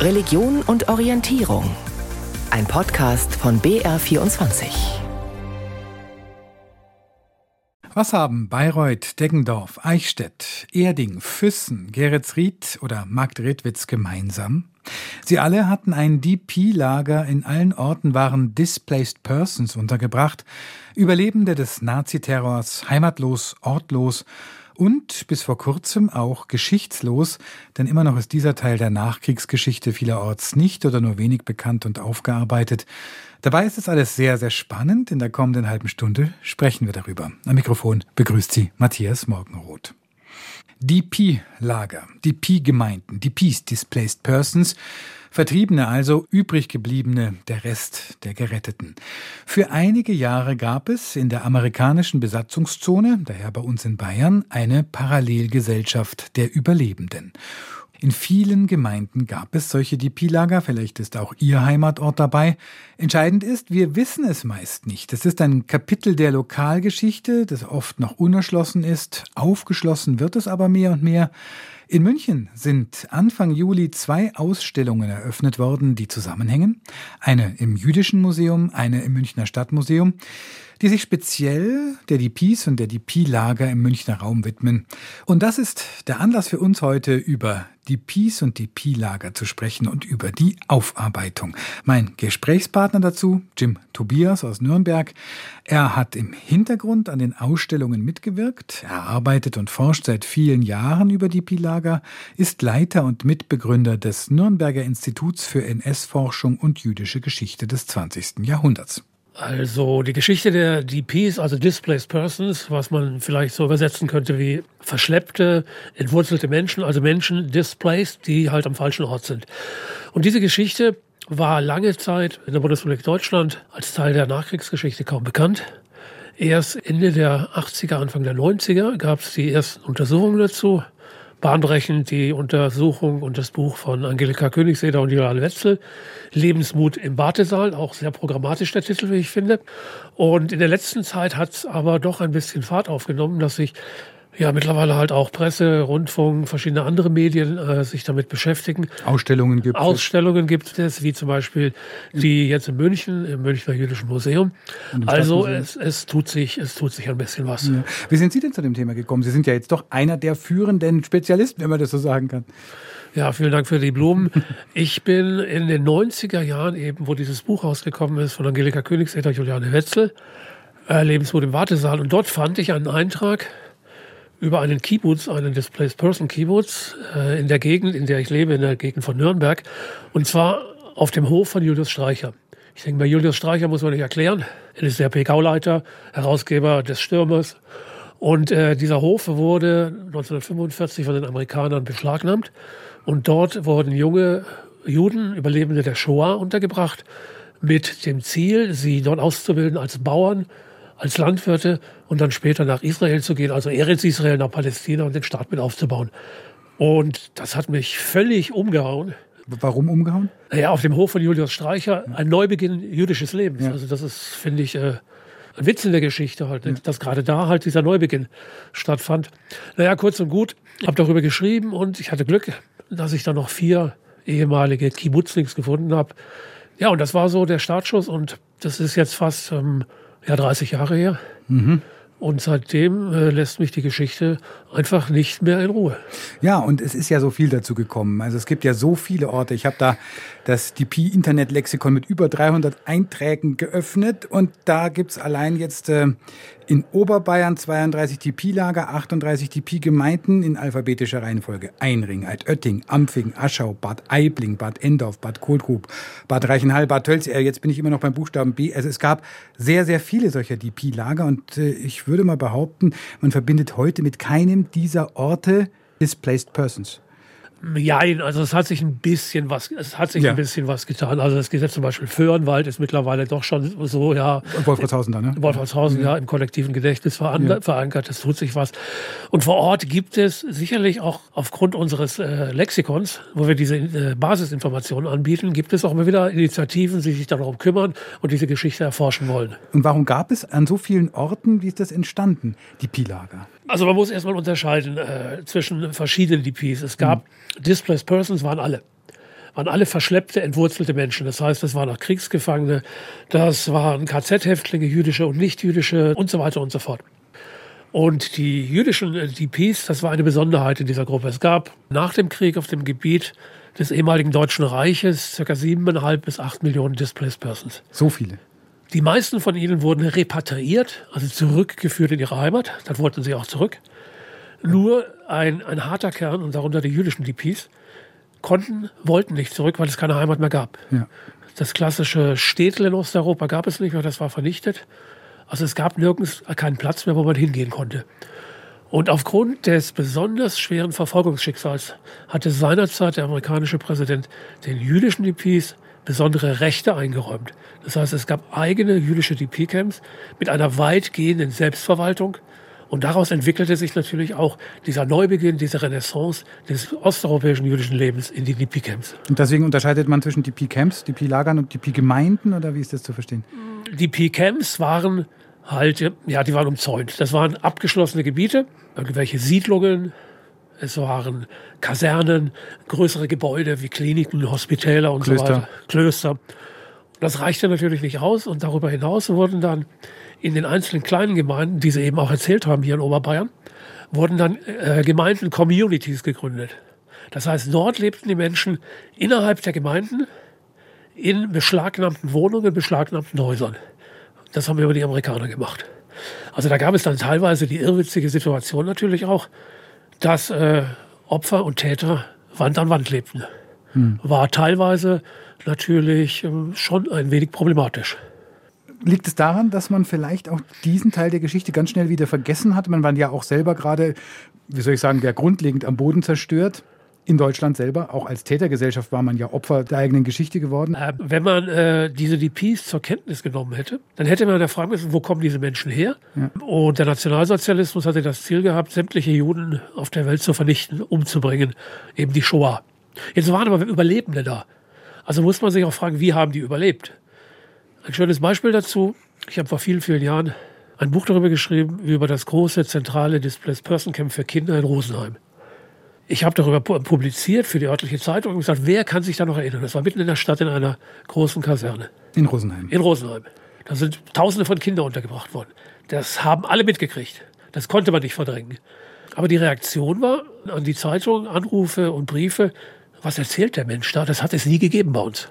Religion und Orientierung. Ein Podcast von BR24. Was haben Bayreuth, Deggendorf, Eichstätt, Erding, Füssen, Geretsried oder Marktredwitz gemeinsam? Sie alle hatten ein DP-Lager, in allen Orten waren Displaced Persons untergebracht, Überlebende des Naziterrors, heimatlos, ortlos und bis vor kurzem auch geschichtslos, denn immer noch ist dieser Teil der Nachkriegsgeschichte vielerorts nicht oder nur wenig bekannt und aufgearbeitet. Dabei ist es alles sehr, sehr spannend. In der kommenden halben Stunde sprechen wir darüber. Am Mikrofon begrüßt Sie Matthias Morgenroth. DP-Lager, DP-Gemeinden, DPs, Displaced Persons, Vertriebene also, übrig gebliebene, der Rest der Geretteten. Für einige Jahre gab es in der amerikanischen Besatzungszone, daher bei uns in Bayern, eine Parallelgesellschaft der Überlebenden. In vielen Gemeinden gab es solche DP-Lager, vielleicht ist auch Ihr Heimatort dabei. Entscheidend ist, wir wissen es meist nicht. Es ist ein Kapitel der Lokalgeschichte, das oft noch unerschlossen ist. Aufgeschlossen wird es aber mehr und mehr. In München sind Anfang Juli zwei Ausstellungen eröffnet worden, die zusammenhängen. Eine im Jüdischen Museum, eine im Münchner Stadtmuseum die sich speziell der DPs und der DP-Lager im Münchner Raum widmen. Und das ist der Anlass für uns heute über DPs und DP-Lager zu sprechen und über die Aufarbeitung. Mein Gesprächspartner dazu, Jim Tobias aus Nürnberg. Er hat im Hintergrund an den Ausstellungen mitgewirkt. Er arbeitet und forscht seit vielen Jahren über DP-Lager, ist Leiter und Mitbegründer des Nürnberger Instituts für NS-Forschung und jüdische Geschichte des 20. Jahrhunderts. Also die Geschichte der DPs, also Displaced Persons, was man vielleicht so übersetzen könnte wie verschleppte, entwurzelte Menschen, also Menschen displaced, die halt am falschen Ort sind. Und diese Geschichte war lange Zeit in der Bundesrepublik Deutschland als Teil der Nachkriegsgeschichte kaum bekannt. Erst Ende der 80er, Anfang der 90er gab es die ersten Untersuchungen dazu bahnbrechend die Untersuchung und das Buch von Angelika Königseder und Johann Wetzel. Lebensmut im Wartesaal, auch sehr programmatisch der Titel, wie ich finde. Und in der letzten Zeit hat es aber doch ein bisschen Fahrt aufgenommen, dass sich ja mittlerweile halt auch Presse, Rundfunk, verschiedene andere Medien äh, sich damit beschäftigen. Ausstellungen gibt es. Ausstellungen gibt es, wie zum Beispiel die jetzt in München, im Münchner Jüdischen Museum. Also es, es, tut sich, es tut sich ein bisschen was. Ja. Wie sind Sie denn zu dem Thema gekommen? Sie sind ja jetzt doch einer der führenden Spezialisten, wenn man das so sagen kann. Ja, vielen Dank für die Blumen. Ich bin in den 90er Jahren eben, wo dieses Buch rausgekommen ist von Angelika Königseder, Juliane Wetzel, äh, Lebensmut im Wartesaal. Und dort fand ich einen Eintrag über einen Kibbutz, einen Displaced Person Kibbutz äh, in der Gegend, in der ich lebe, in der Gegend von Nürnberg. Und zwar auf dem Hof von Julius Streicher. Ich denke, bei Julius Streicher muss man nicht erklären. Er ist der PK-Leiter, Herausgeber des Stürmers. Und äh, dieser Hof wurde 1945 von den Amerikanern beschlagnahmt. Und dort wurden junge Juden, Überlebende der Shoah, untergebracht, mit dem Ziel, sie dort auszubilden als Bauern als Landwirte und dann später nach Israel zu gehen, also Eretz Israel nach Palästina und den Staat mit aufzubauen. Und das hat mich völlig umgehauen. Warum umgehauen? Naja, auf dem Hof von Julius Streicher ein Neubeginn jüdisches Lebens. Ja. Also das ist, finde ich, äh, ein Witz in der Geschichte halt, ja. dass gerade da halt dieser Neubeginn stattfand. Naja, kurz und gut, habe darüber geschrieben und ich hatte Glück, dass ich da noch vier ehemalige Kibbutzlings gefunden habe. Ja, und das war so der Startschuss und das ist jetzt fast ähm, ja 30 Jahre her. Mhm. Und seitdem äh, lässt mich die Geschichte einfach nicht mehr in Ruhe. Ja, und es ist ja so viel dazu gekommen. Also es gibt ja so viele Orte. Ich habe da das DP-Internet-Lexikon mit über 300 Einträgen geöffnet und da gibt's allein jetzt äh, in Oberbayern 32 TP-Lager, 38 TP-Gemeinden in alphabetischer Reihenfolge. Einring, Altötting, Ampfing, Aschau, Bad Aibling, Bad Endorf, Bad Kohlgrub, Bad Reichenhall, Bad Tölz. Jetzt bin ich immer noch beim Buchstaben B. Also es gab sehr, sehr viele solcher DP-Lager und äh, ich würde mal behaupten, man verbindet heute mit keinem dieser Orte Displaced Persons. Ja, also es hat sich ein bisschen was, es hat sich ja. ein bisschen was getan. Also das Gesetz zum Beispiel Föhrenwald ist mittlerweile doch schon so, ja. Wolfratshausen da, ne? Wolfratshausen, mhm. ja, im kollektiven Gedächtnis ja. verankert. Es tut sich was. Und vor Ort gibt es sicherlich auch aufgrund unseres äh, Lexikons, wo wir diese äh, Basisinformationen anbieten, gibt es auch immer wieder Initiativen, die sich darum kümmern und diese Geschichte erforschen wollen. Und warum gab es an so vielen Orten, wie ist das entstanden, die Pilager? Also man muss erstmal unterscheiden äh, zwischen verschiedenen DPs. Es gab mhm. Displaced Persons waren alle. waren alle verschleppte, entwurzelte Menschen. Das heißt, das waren auch Kriegsgefangene, das waren KZ-Häftlinge, jüdische und nicht-jüdische und so weiter und so fort. Und die jüdischen DPs, das war eine Besonderheit in dieser Gruppe. Es gab nach dem Krieg auf dem Gebiet des ehemaligen Deutschen Reiches ca. siebeneinhalb bis acht Millionen Displaced Persons. So viele. Die meisten von ihnen wurden repatriiert, also zurückgeführt in ihre Heimat. Dann wollten sie auch zurück. Nur ein, ein harter Kern, und darunter die jüdischen DPs, konnten, wollten nicht zurück, weil es keine Heimat mehr gab. Ja. Das klassische Städtel in Osteuropa gab es nicht mehr, das war vernichtet. Also es gab nirgends keinen Platz mehr, wo man hingehen konnte. Und aufgrund des besonders schweren Verfolgungsschicksals hatte seinerzeit der amerikanische Präsident den jüdischen DPs besondere Rechte eingeräumt. Das heißt, es gab eigene jüdische DP-Camps mit einer weitgehenden Selbstverwaltung und daraus entwickelte sich natürlich auch dieser Neubeginn, diese Renaissance des osteuropäischen jüdischen Lebens in die DP-Camps. Und deswegen unterscheidet man zwischen DP-Camps, DP-Lagern und DP-Gemeinden oder wie ist das zu verstehen? DP-Camps waren halt, ja, die waren umzäunt. Das waren abgeschlossene Gebiete, irgendwelche Siedlungen, es waren Kasernen, größere Gebäude wie Kliniken, Hospitäler und Klöster. so weiter, Klöster. Das reichte natürlich nicht aus und darüber hinaus wurden dann in den einzelnen kleinen Gemeinden, die Sie eben auch erzählt haben hier in Oberbayern, wurden dann äh, Gemeinden, Communities gegründet. Das heißt, dort lebten die Menschen innerhalb der Gemeinden in beschlagnahmten Wohnungen, beschlagnahmten Häusern. Das haben wir über die Amerikaner gemacht. Also da gab es dann teilweise die irrwitzige Situation natürlich auch, dass äh, Opfer und Täter Wand an Wand lebten. Hm. War teilweise natürlich äh, schon ein wenig problematisch. Liegt es daran, dass man vielleicht auch diesen Teil der Geschichte ganz schnell wieder vergessen hat? Man war ja auch selber gerade, wie soll ich sagen, der grundlegend am Boden zerstört. In Deutschland selber, auch als Tätergesellschaft war man ja Opfer der eigenen Geschichte geworden. Äh, wenn man äh, diese DPs zur Kenntnis genommen hätte, dann hätte man ja fragen müssen, wo kommen diese Menschen her? Ja. Und der Nationalsozialismus hatte das Ziel gehabt, sämtliche Juden auf der Welt zu vernichten, umzubringen, eben die Shoah. Jetzt waren aber Überlebende da. Also muss man sich auch fragen, wie haben die überlebt? Ein schönes Beispiel dazu. Ich habe vor vielen, vielen Jahren ein Buch darüber geschrieben, über das große zentrale Displaced Person Camp für Kinder in Rosenheim. Ich habe darüber publiziert für die örtliche Zeitung und gesagt, wer kann sich da noch erinnern? Das war mitten in der Stadt in einer großen Kaserne. In Rosenheim. In Rosenheim. Da sind Tausende von Kindern untergebracht worden. Das haben alle mitgekriegt. Das konnte man nicht verdrängen. Aber die Reaktion war an die Zeitung, Anrufe und Briefe, was erzählt der Mensch da? Das hat es nie gegeben bei uns.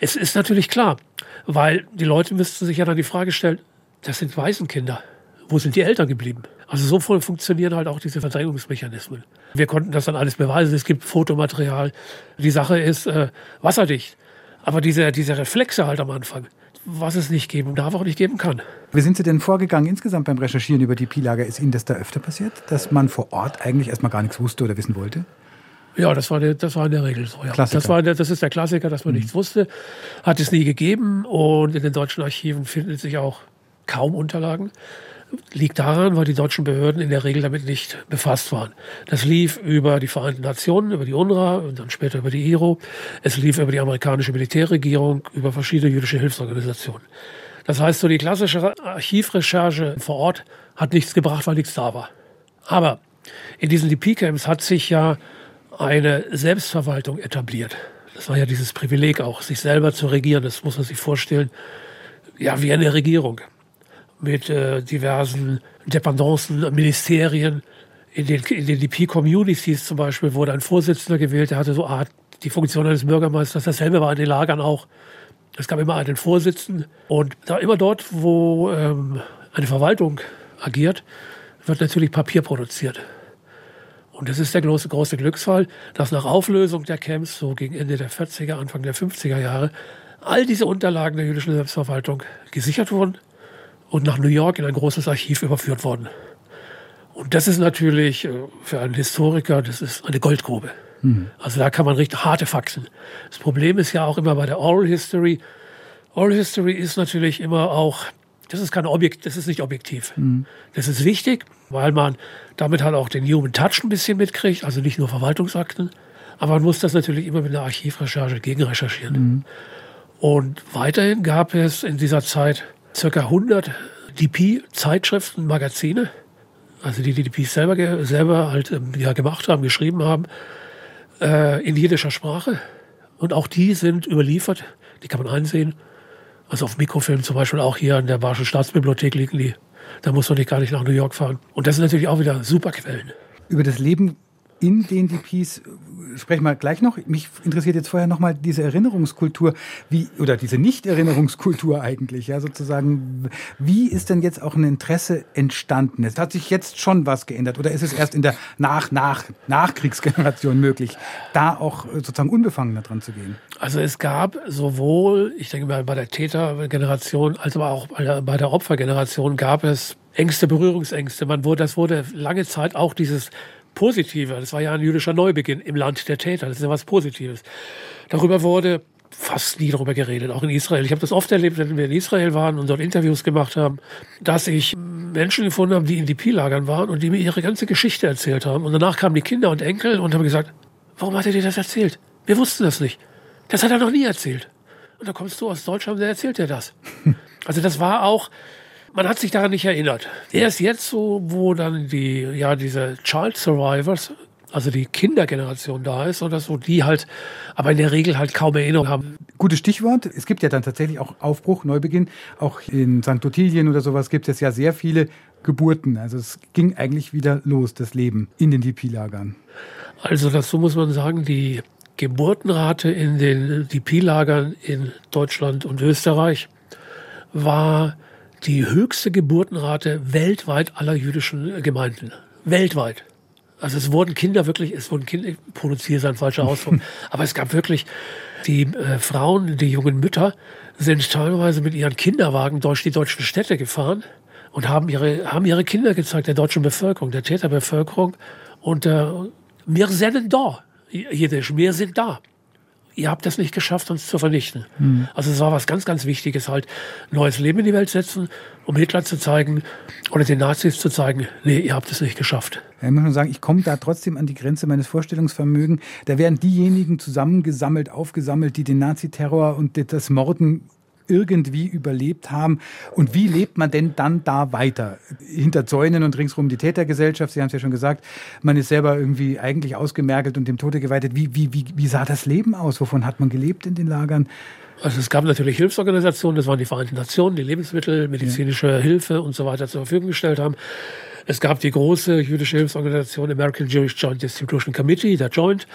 Es ist natürlich klar, weil die Leute müssten sich ja dann die Frage stellen, das sind Waisenkinder. Wo sind die Eltern geblieben? Also so voll funktionieren halt auch diese Verdrängungsmechanismen. Wir konnten das dann alles beweisen. Es gibt Fotomaterial. Die Sache ist äh, wasserdicht. Aber diese, diese Reflexe halt am Anfang, was es nicht geben darf, auch nicht geben kann. Wie sind Sie denn vorgegangen insgesamt beim Recherchieren über die Pi-Lager? Ist Ihnen das da öfter passiert, dass man vor Ort eigentlich erstmal gar nichts wusste oder wissen wollte? Ja, das war, der, das war in der Regel so. Ja. Das, war der, das ist der Klassiker, dass man mhm. nichts wusste. Hat es nie gegeben. Und in den deutschen Archiven finden sich auch kaum Unterlagen. Liegt daran, weil die deutschen Behörden in der Regel damit nicht befasst waren. Das lief über die Vereinten Nationen, über die UNRWA und dann später über die IRO. Es lief über die amerikanische Militärregierung, über verschiedene jüdische Hilfsorganisationen. Das heißt, so die klassische Archivrecherche vor Ort hat nichts gebracht, weil nichts da war. Aber in diesen DP-Camps hat sich ja eine Selbstverwaltung etabliert. Das war ja dieses Privileg auch, sich selber zu regieren. Das muss man sich vorstellen. Ja, wie eine Regierung mit äh, diversen Dependancen, Ministerien. In den, in den DP-Communities zum Beispiel wurde ein Vorsitzender gewählt, der hatte so Art die Funktion eines Bürgermeisters. Dasselbe war in den Lagern auch. Es gab immer einen Vorsitzenden. Und da immer dort, wo ähm, eine Verwaltung agiert, wird natürlich Papier produziert. Und das ist der große, große Glücksfall, dass nach Auflösung der Camps, so gegen Ende der 40er, Anfang der 50er Jahre, all diese Unterlagen der jüdischen Selbstverwaltung gesichert wurden und nach New York in ein großes Archiv überführt wurden. Und das ist natürlich äh, für einen Historiker, das ist eine Goldgrube. Mhm. Also da kann man richtig harte Faxen. Das Problem ist ja auch immer bei der Oral History. Oral History ist natürlich immer auch das ist kein Objekt, das ist nicht objektiv. Mhm. Das ist wichtig, weil man damit halt auch den Human Touch ein bisschen mitkriegt, also nicht nur Verwaltungsakten. Aber man muss das natürlich immer mit einer Archivrecherche gegenrecherchieren. Mhm. Und weiterhin gab es in dieser Zeit circa 100 DP-Zeitschriften, Magazine, also die die DPs selber, selber halt ähm, ja, gemacht haben, geschrieben haben, äh, in jiddischer Sprache. Und auch die sind überliefert, die kann man einsehen. Also auf Mikrofilm zum Beispiel auch hier in der Barschen Staatsbibliothek liegen die. Da muss man nicht gar nicht nach New York fahren. Und das sind natürlich auch wieder super Quellen. Über das Leben in den DPs sprechen wir gleich noch. Mich interessiert jetzt vorher nochmal diese Erinnerungskultur, wie, oder diese Nicht-Erinnerungskultur eigentlich, ja, sozusagen. Wie ist denn jetzt auch ein Interesse entstanden? Es hat sich jetzt schon was geändert oder ist es erst in der Nach-, Nach-, Nachkriegsgeneration möglich, da auch sozusagen unbefangener dran zu gehen? Also es gab sowohl, ich denke mal, bei der Tätergeneration als aber auch bei der, bei der Opfergeneration gab es Ängste, Berührungsängste. Man wurde, das wurde lange Zeit auch dieses Positive. Das war ja ein jüdischer Neubeginn im Land der Täter. Das ist ja was Positives. Darüber wurde fast nie darüber geredet, auch in Israel. Ich habe das oft erlebt, wenn wir in Israel waren und dort Interviews gemacht haben, dass ich Menschen gefunden habe, die in DP-Lagern waren und die mir ihre ganze Geschichte erzählt haben. Und danach kamen die Kinder und Enkel und haben gesagt, warum hat er dir das erzählt? Wir wussten das nicht. Das hat er noch nie erzählt. Und da kommst du aus Deutschland, der erzählt dir das. Also das war auch, man hat sich daran nicht erinnert. Erst jetzt so, wo dann die, ja, diese Child Survivors, also die Kindergeneration da ist oder so, die halt, aber in der Regel halt kaum Erinnerung haben. Gutes Stichwort. Es gibt ja dann tatsächlich auch Aufbruch, Neubeginn. Auch in St. Ottilien oder sowas gibt es ja sehr viele Geburten. Also es ging eigentlich wieder los, das Leben in den DP-Lagern. Also dazu muss man sagen, die Geburtenrate in den DP-Lagern in Deutschland und Österreich war die höchste Geburtenrate weltweit aller jüdischen Gemeinden. Weltweit. Also es wurden Kinder wirklich, es wurden Kinder, produziert ein falscher Ausdruck, aber es gab wirklich die äh, Frauen, die jungen Mütter sind teilweise mit ihren Kinderwagen durch die deutschen Städte gefahren und haben ihre, haben ihre Kinder gezeigt, der deutschen Bevölkerung, der Täterbevölkerung. Und äh, wir sind da, Jiddisch, wir sind da ihr habt das nicht geschafft, uns zu vernichten. Mhm. Also es war was ganz, ganz Wichtiges halt, neues Leben in die Welt setzen, um Hitler zu zeigen oder den Nazis zu zeigen, nee, ihr habt es nicht geschafft. Ja, ich muss nur sagen, ich komme da trotzdem an die Grenze meines Vorstellungsvermögens. Da werden diejenigen zusammengesammelt, aufgesammelt, die den Naziterror und das Morden irgendwie überlebt haben. Und wie lebt man denn dann da weiter? Hinter Zäunen und ringsrum die Tätergesellschaft, Sie haben es ja schon gesagt, man ist selber irgendwie eigentlich ausgemergelt und dem Tode geweitet. Wie, wie, wie, wie sah das Leben aus? Wovon hat man gelebt in den Lagern? Also es gab natürlich Hilfsorganisationen, das waren die Vereinten Nationen, die Lebensmittel, medizinische. Hilfe und so weiter zur Verfügung gestellt haben. Es gab die große jüdische Hilfsorganisation American Jewish Joint Distribution Committee, der Joint,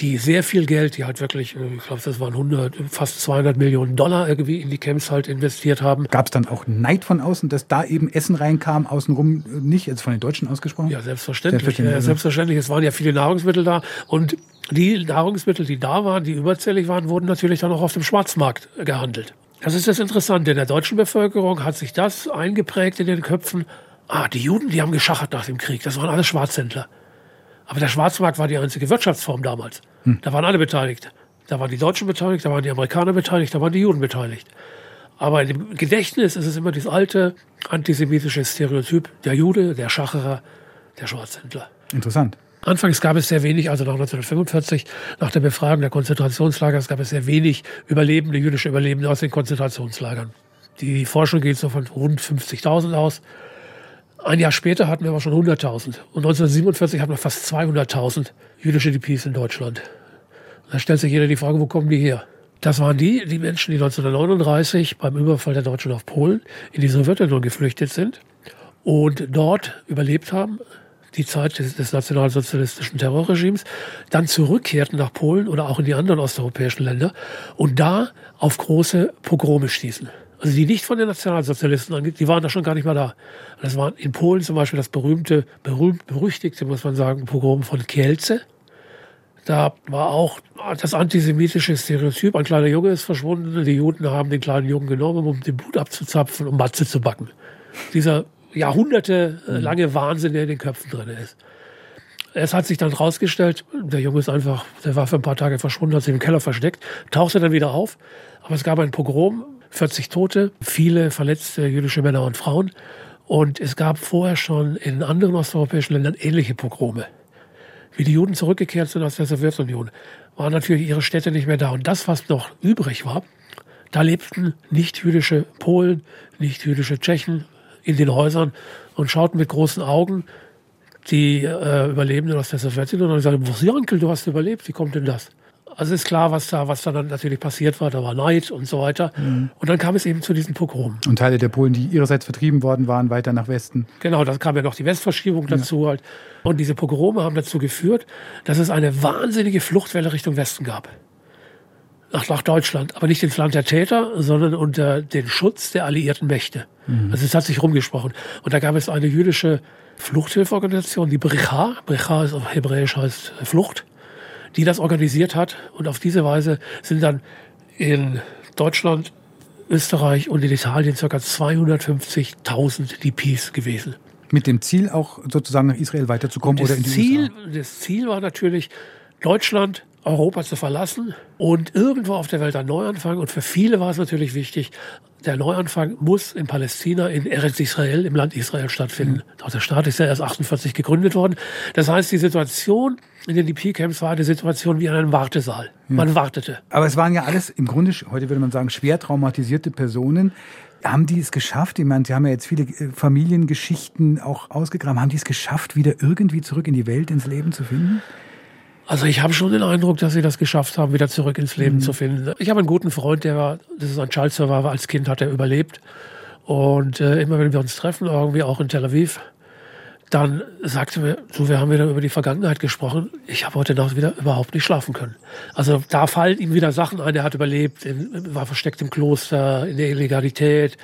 die sehr viel Geld, die halt wirklich, äh, ich glaube, das waren 100, fast 200 Millionen Dollar irgendwie in die Camps halt investiert haben. Gab es dann auch Neid von außen, dass da eben Essen reinkam, außenrum nicht, jetzt von den Deutschen ausgesprochen? Ja, selbstverständlich. Selbstverständlich, ja, selbstverständlich. Es waren ja viele Nahrungsmittel da und die Nahrungsmittel, die da waren, die überzählig waren, wurden natürlich dann auch auf dem Schwarzmarkt gehandelt. Das ist das Interessante. In der deutschen Bevölkerung hat sich das eingeprägt in den Köpfen, Ah, die Juden, die haben geschachert nach dem Krieg. Das waren alle Schwarzhändler. Aber der Schwarzmarkt war die einzige Wirtschaftsform damals. Hm. Da waren alle beteiligt. Da waren die Deutschen beteiligt, da waren die Amerikaner beteiligt, da waren die Juden beteiligt. Aber im Gedächtnis ist es immer dieses alte antisemitische Stereotyp, der Jude, der Schacherer, der Schwarzhändler. Interessant. Anfangs gab es sehr wenig, also nach 1945, nach der Befragung der Konzentrationslager, es gab es sehr wenig Überlebende, jüdische Überlebende aus den Konzentrationslagern. Die Forschung geht so von rund 50.000 aus. Ein Jahr später hatten wir aber schon 100.000. Und 1947 hatten wir fast 200.000 jüdische DPs in Deutschland. Da stellt sich jeder die Frage, wo kommen die her? Das waren die, die Menschen, die 1939 beim Überfall der Deutschen auf Polen in die Sowjetunion geflüchtet sind und dort überlebt haben, die Zeit des, des nationalsozialistischen Terrorregimes, dann zurückkehrten nach Polen oder auch in die anderen osteuropäischen Länder und da auf große Pogrome stießen also die nicht von den Nationalsozialisten angeht, die waren da schon gar nicht mehr da. Das war in Polen zum Beispiel das berühmte, berühmt, berüchtigte, muss man sagen, Pogrom von Kielce. Da war auch das antisemitische Stereotyp, ein kleiner Junge ist verschwunden, die Juden haben den kleinen Jungen genommen, um den Blut abzuzapfen und um Matze zu backen. Dieser jahrhundertelange Wahnsinn, der in den Köpfen drin ist. Es hat sich dann rausgestellt, der Junge ist einfach, der war für ein paar Tage verschwunden, hat sich im Keller versteckt, tauchte dann wieder auf. Aber es gab ein Pogrom 40 Tote, viele verletzte jüdische Männer und Frauen. Und es gab vorher schon in anderen osteuropäischen Ländern ähnliche Pogrome. Wie die Juden zurückgekehrt sind aus der Sowjetunion, waren natürlich ihre Städte nicht mehr da. Und das, was noch übrig war, da lebten nicht-jüdische Polen, nicht-jüdische Tschechen in den Häusern und schauten mit großen Augen die äh, Überlebenden aus der Sowjetunion und sagten, was Jankel, du hast überlebt, wie kommt denn das? Also ist klar, was da, was da dann natürlich passiert war. Da war Neid und so weiter. Mhm. Und dann kam es eben zu diesen Pogromen. Und Teile der Polen, die ihrerseits vertrieben worden waren, weiter nach Westen. Genau, da kam ja noch die Westverschiebung dazu ja. halt. Und diese Pogrome haben dazu geführt, dass es eine wahnsinnige Fluchtwelle Richtung Westen gab. Nach, nach Deutschland. Aber nicht ins Land der Täter, sondern unter den Schutz der alliierten Mächte. Mhm. Also es hat sich rumgesprochen. Und da gab es eine jüdische Fluchthilfeorganisation, die Brecha. Brecha ist auf Hebräisch heißt Flucht die das organisiert hat. Und auf diese Weise sind dann in Deutschland, Österreich und in Italien ca. 250.000 DPs gewesen. Mit dem Ziel auch sozusagen nach Israel weiterzukommen oder in die Ziel, USA? Das Ziel war natürlich, Deutschland, Europa zu verlassen und irgendwo auf der Welt einen Neuanfang. Und für viele war es natürlich wichtig, der Neuanfang muss in Palästina, in Eretz Israel, im Land Israel stattfinden. Mhm. Der Staat ist ja erst 48 gegründet worden. Das heißt, die Situation in den DP-Camps war eine Situation wie in einem Wartesaal. Ja. Man wartete. Aber es waren ja alles im Grunde, heute würde man sagen, schwer traumatisierte Personen. Haben die es geschafft? Ich meine, Sie haben ja jetzt viele äh, Familiengeschichten auch ausgegraben. Haben die es geschafft, wieder irgendwie zurück in die Welt, ins Leben zu finden? Also ich habe schon den Eindruck, dass sie das geschafft haben, wieder zurück ins Leben mhm. zu finden. Ich habe einen guten Freund, der war, das ist ein Child Survivor, als Kind hat er überlebt. Und äh, immer wenn wir uns treffen, irgendwie auch in Tel Aviv, dann sagte mir, du, wir haben wieder über die Vergangenheit gesprochen. Ich habe heute Nacht wieder überhaupt nicht schlafen können. Also da fallen ihm wieder Sachen ein. Er hat überlebt, war versteckt im Kloster, in der Illegalität,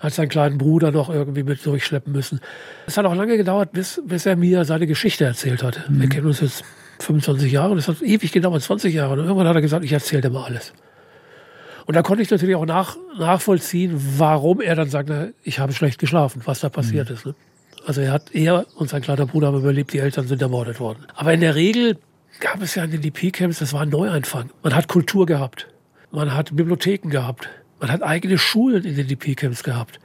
hat seinen kleinen Bruder noch irgendwie mit durchschleppen müssen. Es hat auch lange gedauert, bis, bis er mir seine Geschichte erzählt hat. Mhm. Wir kennen uns jetzt 25 Jahre, das hat ewig gedauert, 20 Jahre. Und irgendwann hat er gesagt, ich erzähle dir mal alles. Und da konnte ich natürlich auch nach, nachvollziehen, warum er dann sagte, ich habe schlecht geschlafen, was da passiert mhm. ist. Ne? Also er hat, er und sein kleiner Bruder haben überlebt, die Eltern sind ermordet worden. Aber in der Regel gab es ja in den DP-Camps, das war ein Neuanfang. Man hat Kultur gehabt. Man hat Bibliotheken gehabt. Man hat eigene Schulen in den DP-Camps gehabt.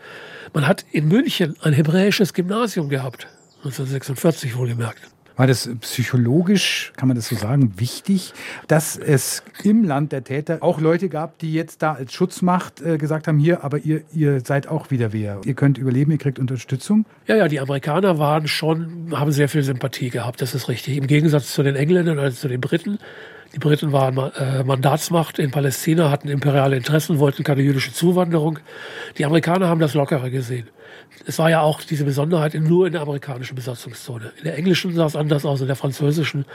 Man hat in München ein hebräisches Gymnasium gehabt. 1946 wohlgemerkt. War das psychologisch, kann man das so sagen, wichtig, dass es im Land der Täter auch Leute gab, die jetzt da als Schutzmacht äh, gesagt haben, hier, aber ihr, ihr seid auch wieder wer. Ihr könnt überleben, ihr kriegt Unterstützung? Ja, ja, die Amerikaner waren schon, haben sehr viel Sympathie gehabt, das ist richtig. Im Gegensatz zu den Engländern, also zu den Briten. Die Briten waren äh, Mandatsmacht in Palästina, hatten imperiale Interessen, wollten keine jüdische Zuwanderung. Die Amerikaner haben das lockerer gesehen es war ja auch diese Besonderheit nur in der amerikanischen Besatzungszone. In der englischen sah es anders aus, in der französischen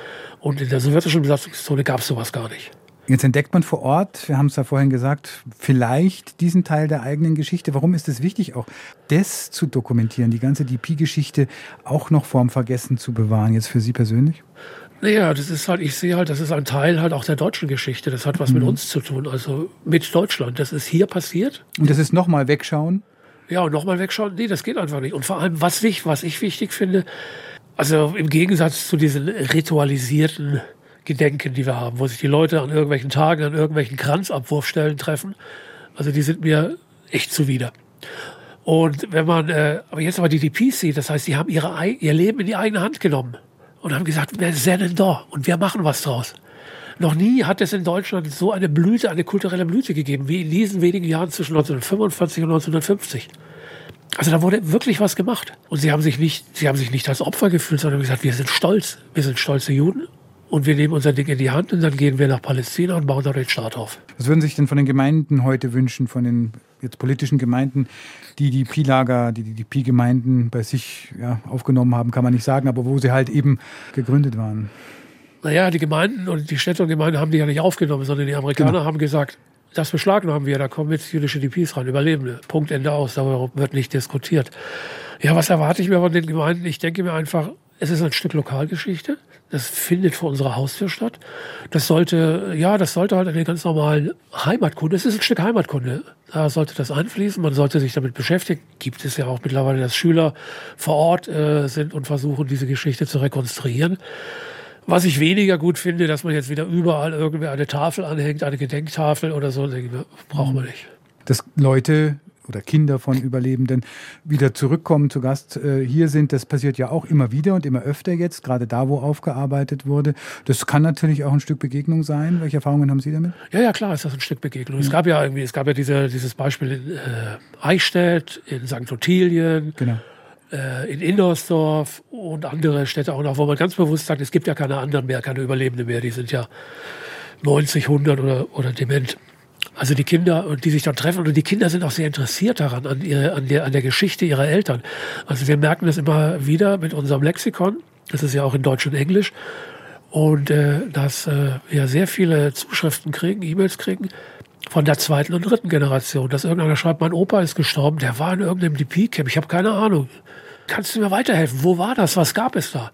und in der sowjetischen Besatzungszone gab es sowas gar nicht. Jetzt entdeckt man vor Ort, wir haben es ja vorhin gesagt, vielleicht diesen Teil der eigenen Geschichte. Warum ist es wichtig, auch das zu dokumentieren, die ganze DP-Geschichte auch noch vorm Vergessen zu bewahren, jetzt für Sie persönlich? Naja, das ist halt, ich sehe halt, das ist ein Teil halt auch der deutschen Geschichte. Das hat was mhm. mit uns zu tun, also mit Deutschland. Das ist hier passiert. Und das ist nochmal wegschauen? Ja, und nochmal wegschauen, nee, das geht einfach nicht. Und vor allem, was ich, was ich wichtig finde, also im Gegensatz zu diesen ritualisierten Gedenken, die wir haben, wo sich die Leute an irgendwelchen Tagen, an irgendwelchen Kranzabwurfstellen treffen, also die sind mir echt zuwider. Und wenn man, äh, aber jetzt aber die DPs sieht, das heißt, die haben ihre, ihr Leben in die eigene Hand genommen und haben gesagt, wir sind denn da und wir machen was draus. Noch nie hat es in Deutschland so eine Blüte, eine kulturelle Blüte gegeben, wie in diesen wenigen Jahren zwischen 1945 und 1950. Also da wurde wirklich was gemacht. Und sie haben sich nicht, sie haben sich nicht als Opfer gefühlt, sondern gesagt, wir sind stolz. Wir sind stolze Juden. Und wir nehmen unser Ding in die Hand und dann gehen wir nach Palästina und bauen da den Staat auf. Was würden Sie sich denn von den Gemeinden heute wünschen, von den jetzt politischen Gemeinden, die die Pi-Lager, die die Pi-Gemeinden bei sich ja, aufgenommen haben, kann man nicht sagen, aber wo sie halt eben gegründet waren? Naja, die Gemeinden und die Städte und Gemeinden haben die ja nicht aufgenommen, sondern die Amerikaner genau. haben gesagt, das beschlagnahmen wir, da kommen jetzt jüdische DPs rein, Überlebende. Punkt, Ende aus, darüber wird nicht diskutiert. Ja, was erwarte ich mir von den Gemeinden? Ich denke mir einfach, es ist ein Stück Lokalgeschichte. Das findet vor unserer Haustür statt. Das sollte, ja, das sollte halt eine ganz normale Heimatkunde. Es ist ein Stück Heimatkunde. Da sollte das einfließen. Man sollte sich damit beschäftigen. Gibt es ja auch mittlerweile, dass Schüler vor Ort äh, sind und versuchen, diese Geschichte zu rekonstruieren. Was ich weniger gut finde, dass man jetzt wieder überall irgendwie eine Tafel anhängt, eine Gedenktafel oder so, denke ich, brauchen wir nicht. Dass Leute oder Kinder von Überlebenden wieder zurückkommen zu Gast äh, hier sind, das passiert ja auch immer wieder und immer öfter jetzt, gerade da, wo aufgearbeitet wurde. Das kann natürlich auch ein Stück Begegnung sein. Welche Erfahrungen haben Sie damit? Ja, ja, klar ist das ein Stück Begegnung. Ja. Es gab ja irgendwie, es gab ja diese, dieses Beispiel in äh, Eichstätt, in St. Ottilien. Genau äh, in Indersdorf und andere Städte auch noch, wo man ganz bewusst sagt, es gibt ja keine anderen mehr, keine Überlebende mehr, die sind ja 90, 100 oder, oder dement. Also die Kinder, die sich dann treffen, und die Kinder sind auch sehr interessiert daran, an, ihre, an, der, an der Geschichte ihrer Eltern. Also wir merken das immer wieder mit unserem Lexikon, das ist ja auch in Deutsch und Englisch, und äh, dass äh, wir sehr viele Zuschriften kriegen, E-Mails kriegen von der zweiten und dritten Generation, dass irgendeiner schreibt, mein Opa ist gestorben, der war in irgendeinem DP-Camp, ich habe keine Ahnung. Kannst du mir weiterhelfen? Wo war das? Was gab es da?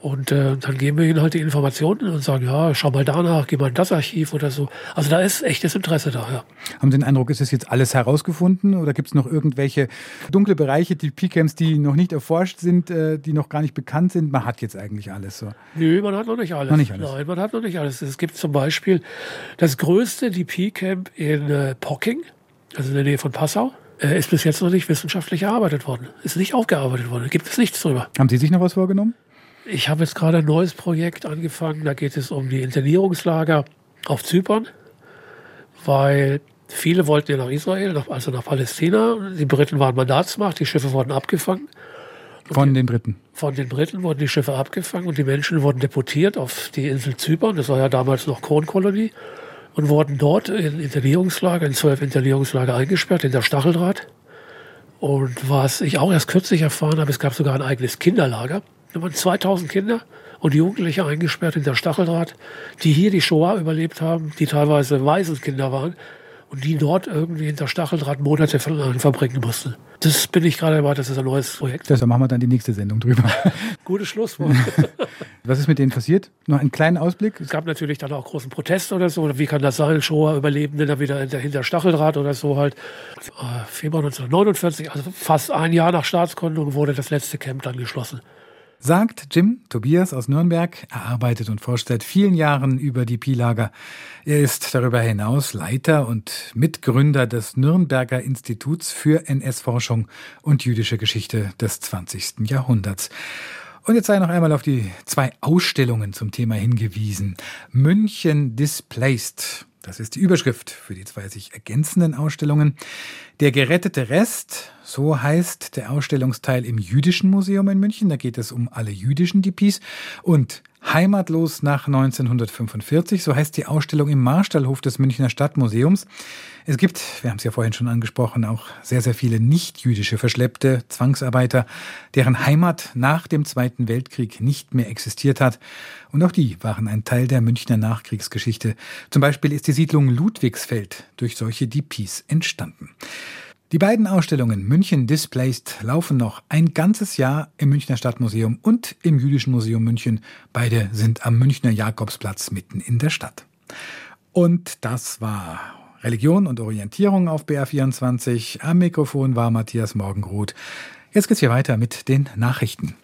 Und äh, dann geben wir ihnen halt die Informationen und sagen, ja, schau mal danach, geh mal in das Archiv oder so. Also da ist echtes Interesse da, ja. Haben Sie den Eindruck, ist es jetzt alles herausgefunden oder gibt es noch irgendwelche dunkle Bereiche, die PCAMs, die noch nicht erforscht sind, äh, die noch gar nicht bekannt sind? Man hat jetzt eigentlich alles so. Nö, man hat noch nicht alles. Noch nicht alles. Nein, man hat noch nicht alles. Es gibt zum Beispiel das größte DP-Camp in äh, Pocking, also in der Nähe von Passau. Ist bis jetzt noch nicht wissenschaftlich erarbeitet worden. Ist nicht aufgearbeitet worden. Gibt es nichts drüber. Haben Sie sich noch was vorgenommen? Ich habe jetzt gerade ein neues Projekt angefangen. Da geht es um die Internierungslager auf Zypern, weil viele wollten ja nach Israel, also nach Palästina. Die Briten waren Mandatsmacht, die Schiffe wurden abgefangen. Von den Briten? Von den Briten wurden die Schiffe abgefangen und die Menschen wurden deportiert auf die Insel Zypern. Das war ja damals noch Kronkolonie. Und wurden dort in Internierungslager, in zwölf Internierungslager eingesperrt, in der Stacheldraht. Und was ich auch erst kürzlich erfahren habe, es gab sogar ein eigenes Kinderlager. Da waren 2000 Kinder und Jugendliche eingesperrt in der Stacheldraht, die hier die Shoah überlebt haben, die teilweise Waisenkinder waren und die dort irgendwie hinter Stacheldraht Monate verbringen mussten. Das bin ich gerade dabei, das ist ein neues Projekt. Da machen wir dann die nächste Sendung drüber. Gutes Schlusswort. Was ist mit denen passiert? Noch einen kleinen Ausblick? Es gab natürlich dann auch großen Protest oder so. Wie kann das sein? Shoah-Überlebende da wieder hinter Stacheldraht oder so halt. Äh, Februar 1949, also fast ein Jahr nach Staatsgründung, wurde das letzte Camp dann geschlossen sagt Jim Tobias aus Nürnberg. Er arbeitet und forscht seit vielen Jahren über die Pi-Lager. Er ist darüber hinaus Leiter und Mitgründer des Nürnberger Instituts für NS-Forschung und jüdische Geschichte des 20. Jahrhunderts. Und jetzt sei noch einmal auf die zwei Ausstellungen zum Thema hingewiesen. München Displaced das ist die Überschrift für die zwei sich ergänzenden Ausstellungen. Der gerettete Rest, so heißt der Ausstellungsteil im Jüdischen Museum in München. Da geht es um alle jüdischen DPs. Und Heimatlos nach 1945, so heißt die Ausstellung im Marstallhof des Münchner Stadtmuseums. Es gibt, wir haben es ja vorhin schon angesprochen, auch sehr, sehr viele nicht-jüdische Verschleppte, Zwangsarbeiter, deren Heimat nach dem Zweiten Weltkrieg nicht mehr existiert hat. Und auch die waren ein Teil der Münchner Nachkriegsgeschichte. Zum Beispiel ist die Siedlung Ludwigsfeld durch solche DPs entstanden. Die beiden Ausstellungen München Displaced laufen noch ein ganzes Jahr im Münchner Stadtmuseum und im Jüdischen Museum München. Beide sind am Münchner Jakobsplatz mitten in der Stadt. Und das war Religion und Orientierung auf BR24. Am Mikrofon war Matthias Morgenroth. Jetzt geht's hier weiter mit den Nachrichten.